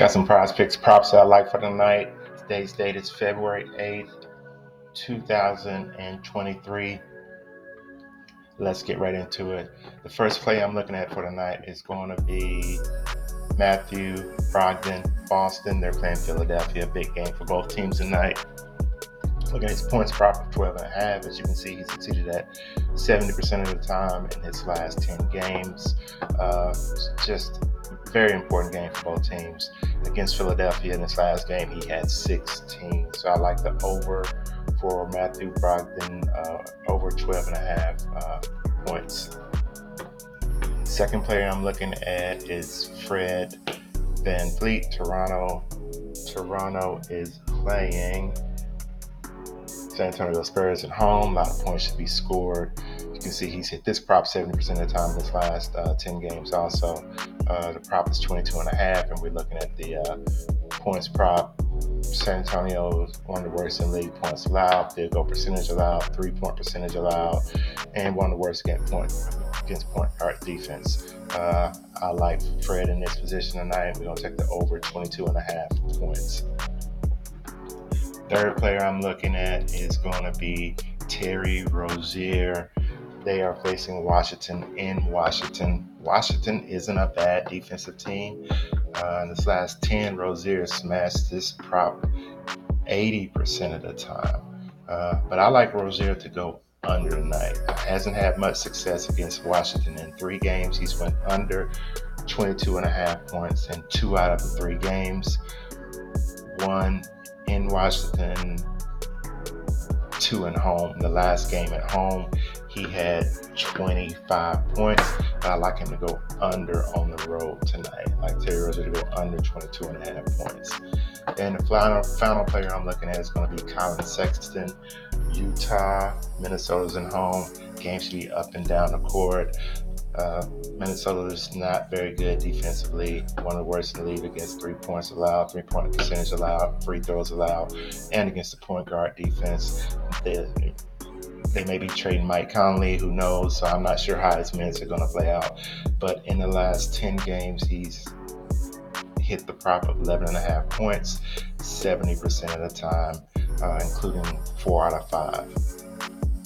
Got some PrizePicks props that I like for tonight. Today's date is February 8th, 2023. Let's get right into it. The first play I'm looking at for tonight is going to be Matthew Brogdon, Boston. They're playing Philadelphia. Big game for both teams tonight. Looking at his points prop of 12 and a half. As you can see, he's exceeded that 70% of the time in his last 10 games. Uh, just very important game for both teams. Against Philadelphia in this last game, he had 16. So I like the over for Matthew Brogdon, uh, over 12 and a half uh, points. Second player I'm looking at is Fred Van VanVleet, Toronto. Toronto is playing San Antonio Spurs at home. A lot of points should be scored. You can see he's hit this prop 70% of the time in his last uh, 10 games also. Uh, the prop is 22 and a half, and we're looking at the uh, points prop. San Antonio is one of the worst in league points allowed, field goal percentage allowed, three point percentage allowed, and one of the worst against point against point guard defense. Uh, I like Fred in this position tonight. We're gonna take the over 22 and a half points. Third player I'm looking at is going to be Terry Rozier. They are facing Washington in Washington. Washington isn't a bad defensive team. Uh, in this last 10, Rozier smashed this prop 80% of the time. Uh, but I like Rozier to go under tonight. Hasn't had much success against Washington in three games. He's went under 22 and a half points in two out of the three games. One in Washington, two at home. The last game at home, he had 25 points. I like him to go under on the road tonight. Like Terry Rozier to go under 22 and a half points. And the final final player I'm looking at is going to be Collin Sexton. Utah, Minnesota's in home. Game should be up and down the court. Uh, Minnesota is not very good defensively. One of the worst in the league against three points allowed, three point percentage allowed, free throws allowed, and against the point guard defense. They, they may be trading Mike Conley, who knows? So I'm not sure how his minutes are going to play out. But in the last 10 games, he's hit the prop of 11 and a half points 70% of the time, uh, including four out of five.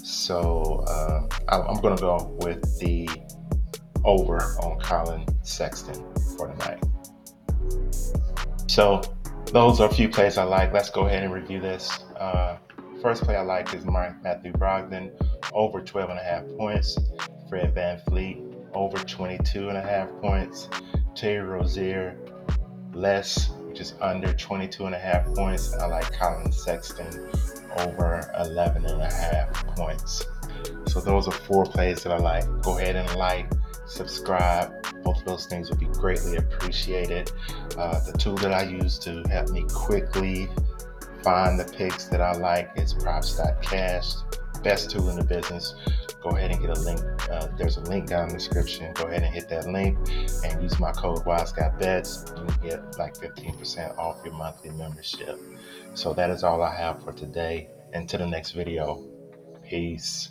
So uh, I'm going to go with the over on Collin Sexton for tonight. So those are a few plays I like. Let's go ahead and review this. Uh, first play I like is Mark Matthew Brogdon over 12 and a half points. Fred VanVleet over 22 and a half points. Terry Rozier less, which is under 22 and a half points. I like Collin Sexton over 11 and a half points. So those are four plays that I like. Go ahead and like, subscribe. Both of those things would be greatly appreciated. Uh, the tool that I use to help me quickly find the picks that I like is props.cash. Best tool in the business. Go ahead and get a link. Uh, there's a link down in the description. Go ahead and hit that link and use my code WildSkyBets. You can get like 15% off your monthly membership. So that is all I have for today. Until the next video. Peace.